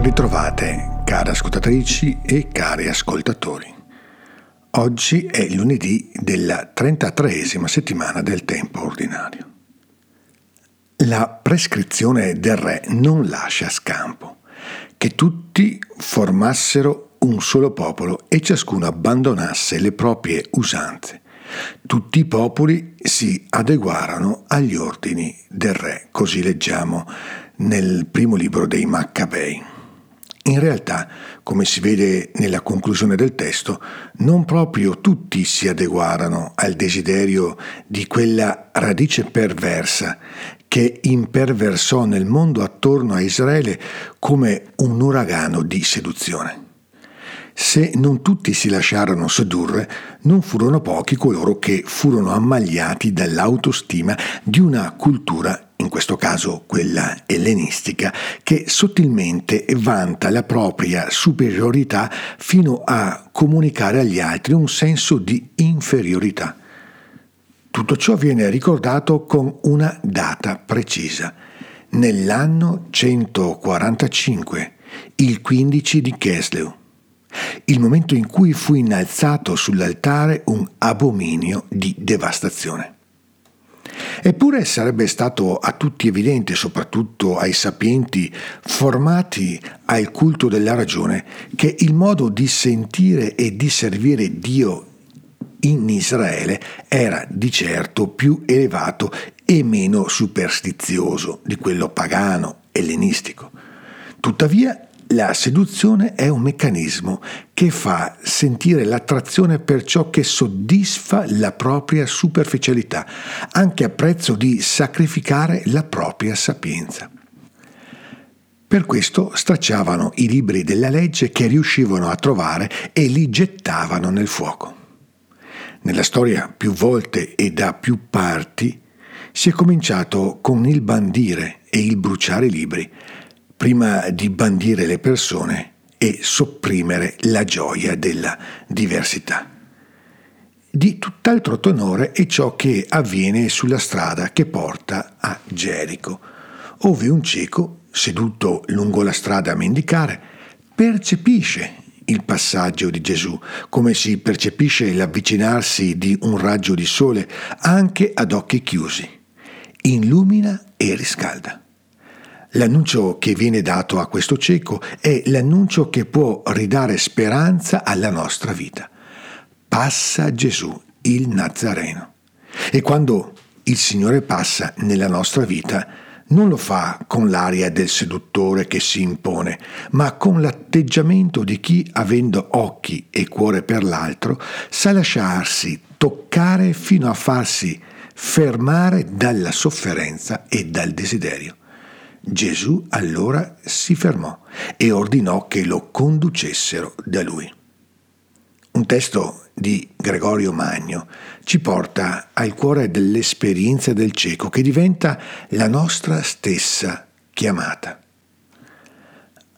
Ben ritrovate, care ascoltatrici e cari ascoltatori. Oggi è lunedì della 33esima settimana del tempo ordinario. La prescrizione del re non lascia scampo, che tutti formassero un solo popolo e ciascuno abbandonasse le proprie usanze. Tutti i popoli si adeguarono agli ordini del re, così leggiamo nel primo libro dei Maccabei. In realtà, come si vede nella conclusione del testo, non proprio tutti si adeguarono al desiderio di quella radice perversa che imperversò nel mondo attorno a Israele come un uragano di seduzione. Se non tutti si lasciarono sedurre, non furono pochi coloro che furono ammagliati dall'autostima di una cultura questo caso quella ellenistica, che sottilmente vanta la propria superiorità fino a comunicare agli altri un senso di inferiorità. Tutto ciò viene ricordato con una data precisa, nell'anno 145, il 15 di Chesleu, il momento in cui fu innalzato sull'altare un abominio di devastazione. Eppure sarebbe stato a tutti evidente, soprattutto ai sapienti formati al culto della ragione, che il modo di sentire e di servire Dio in Israele era di certo più elevato e meno superstizioso di quello pagano, ellenistico. Tuttavia la seduzione è un meccanismo che fa sentire l'attrazione per ciò che soddisfa la propria superficialità, anche a prezzo di sacrificare la propria sapienza. Per questo stracciavano i libri della legge che riuscivano a trovare e li gettavano nel fuoco. Nella storia più volte e da più parti si è cominciato con il bandire e il bruciare i libri, prima di bandire le persone e sopprimere la gioia della diversità. Di tutt'altro tenore è ciò che avviene sulla strada che porta a Gerico, ove un cieco, seduto lungo la strada a mendicare, percepisce il passaggio di Gesù, come si percepisce l'avvicinarsi di un raggio di sole anche ad occhi chiusi. Illumina e riscalda. L'annuncio che viene dato a questo cieco è l'annuncio che può ridare speranza alla nostra vita. Passa Gesù, il Nazareno. E quando il Signore passa nella nostra vita, non lo fa con l'aria del seduttore che si impone, ma con l'atteggiamento di chi, avendo occhi e cuore per l'altro, sa lasciarsi toccare fino a farsi fermare dalla sofferenza e dal desiderio. Gesù allora si fermò e ordinò che lo conducessero da lui. Un testo di Gregorio Magno ci porta al cuore dell'esperienza del cieco che diventa la nostra stessa chiamata.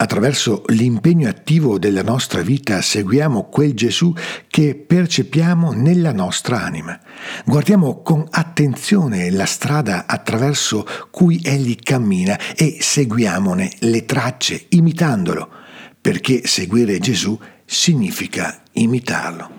Attraverso l'impegno attivo della nostra vita seguiamo quel Gesù che percepiamo nella nostra anima. Guardiamo con attenzione la strada attraverso cui Egli cammina e seguiamone le tracce imitandolo, perché seguire Gesù significa imitarlo.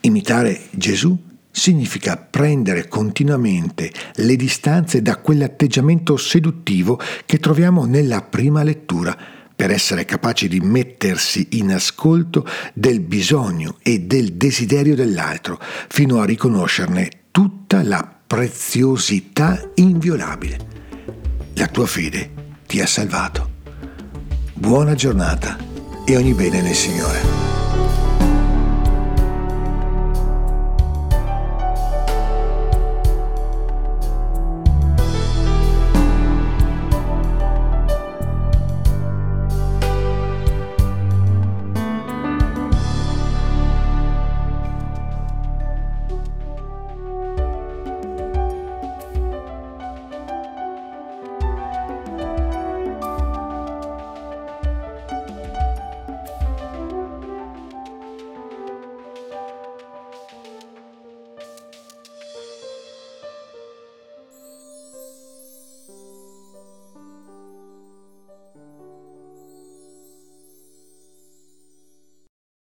Imitare Gesù significa prendere continuamente le distanze da quell'atteggiamento seduttivo che troviamo nella prima lettura per essere capaci di mettersi in ascolto del bisogno e del desiderio dell'altro, fino a riconoscerne tutta la preziosità inviolabile. La tua fede ti ha salvato. Buona giornata e ogni bene nel Signore.